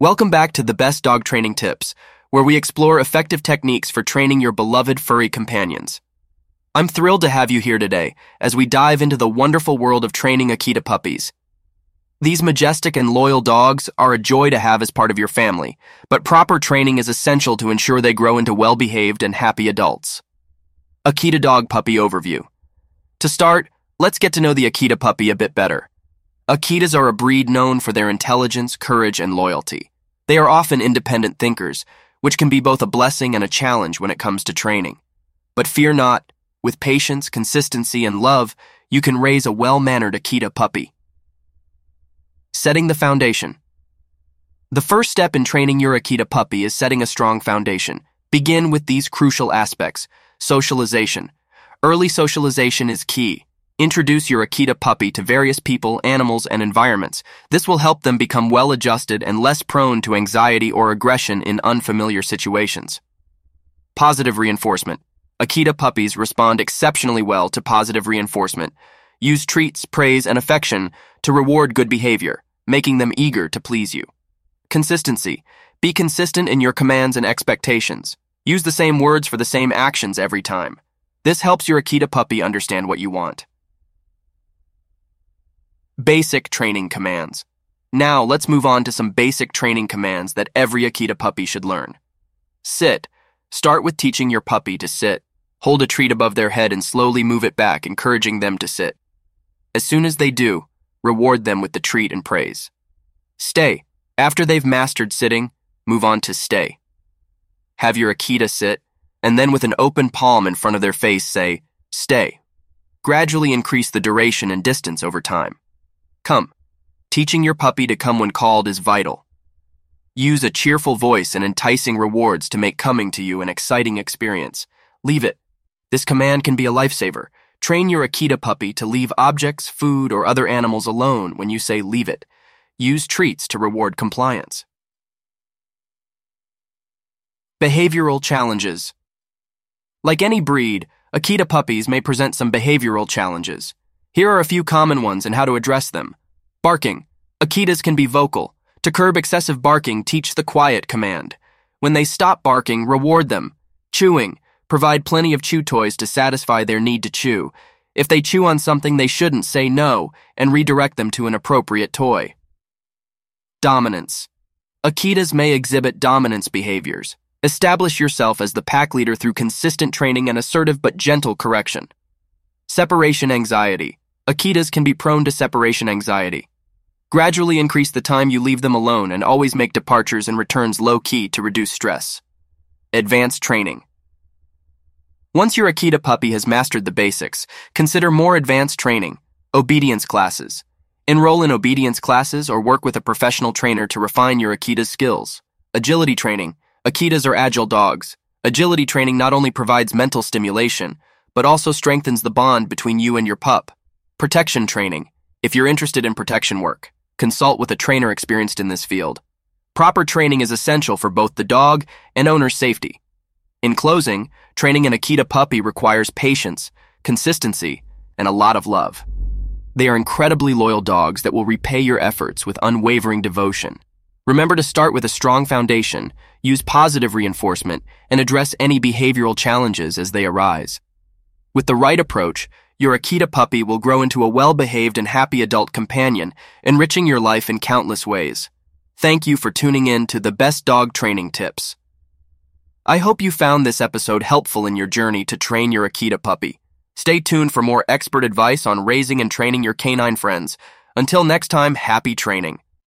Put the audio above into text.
Welcome back to the Best Dog Training Tips, where we explore effective techniques for training your beloved furry companions. I'm thrilled to have you here today as we dive into the wonderful world of training Akita puppies. These majestic and loyal dogs are a joy to have as part of your family, but proper training is essential to ensure they grow into well behaved and happy adults. Akita Dog Puppy Overview. To start, let's get to know the Akita puppy a bit better. Akitas are a breed known for their intelligence, courage, and loyalty. They are often independent thinkers, which can be both a blessing and a challenge when it comes to training. But fear not, with patience, consistency, and love, you can raise a well mannered Akita puppy. Setting the foundation. The first step in training your Akita puppy is setting a strong foundation. Begin with these crucial aspects socialization. Early socialization is key. Introduce your Akita puppy to various people, animals, and environments. This will help them become well adjusted and less prone to anxiety or aggression in unfamiliar situations. Positive reinforcement. Akita puppies respond exceptionally well to positive reinforcement. Use treats, praise, and affection to reward good behavior, making them eager to please you. Consistency. Be consistent in your commands and expectations. Use the same words for the same actions every time. This helps your Akita puppy understand what you want. Basic training commands. Now let's move on to some basic training commands that every Akita puppy should learn. Sit. Start with teaching your puppy to sit. Hold a treat above their head and slowly move it back, encouraging them to sit. As soon as they do, reward them with the treat and praise. Stay. After they've mastered sitting, move on to stay. Have your Akita sit, and then with an open palm in front of their face say, stay. Gradually increase the duration and distance over time. Come. Teaching your puppy to come when called is vital. Use a cheerful voice and enticing rewards to make coming to you an exciting experience. Leave it. This command can be a lifesaver. Train your Akita puppy to leave objects, food, or other animals alone when you say leave it. Use treats to reward compliance. Behavioral challenges. Like any breed, Akita puppies may present some behavioral challenges. Here are a few common ones and how to address them. Barking. Akitas can be vocal. To curb excessive barking, teach the quiet command. When they stop barking, reward them. Chewing. Provide plenty of chew toys to satisfy their need to chew. If they chew on something they shouldn't, say no and redirect them to an appropriate toy. Dominance. Akitas may exhibit dominance behaviors. Establish yourself as the pack leader through consistent training and assertive but gentle correction. Separation anxiety. Akitas can be prone to separation anxiety. Gradually increase the time you leave them alone and always make departures and returns low key to reduce stress. Advanced training. Once your Akita puppy has mastered the basics, consider more advanced training, obedience classes. Enroll in obedience classes or work with a professional trainer to refine your Akita's skills. Agility training. Akitas are agile dogs. Agility training not only provides mental stimulation, but also strengthens the bond between you and your pup. Protection training. If you're interested in protection work, consult with a trainer experienced in this field. Proper training is essential for both the dog and owner's safety. In closing, training an Akita puppy requires patience, consistency, and a lot of love. They are incredibly loyal dogs that will repay your efforts with unwavering devotion. Remember to start with a strong foundation, use positive reinforcement, and address any behavioral challenges as they arise. With the right approach, your Akita puppy will grow into a well behaved and happy adult companion, enriching your life in countless ways. Thank you for tuning in to the best dog training tips. I hope you found this episode helpful in your journey to train your Akita puppy. Stay tuned for more expert advice on raising and training your canine friends. Until next time, happy training.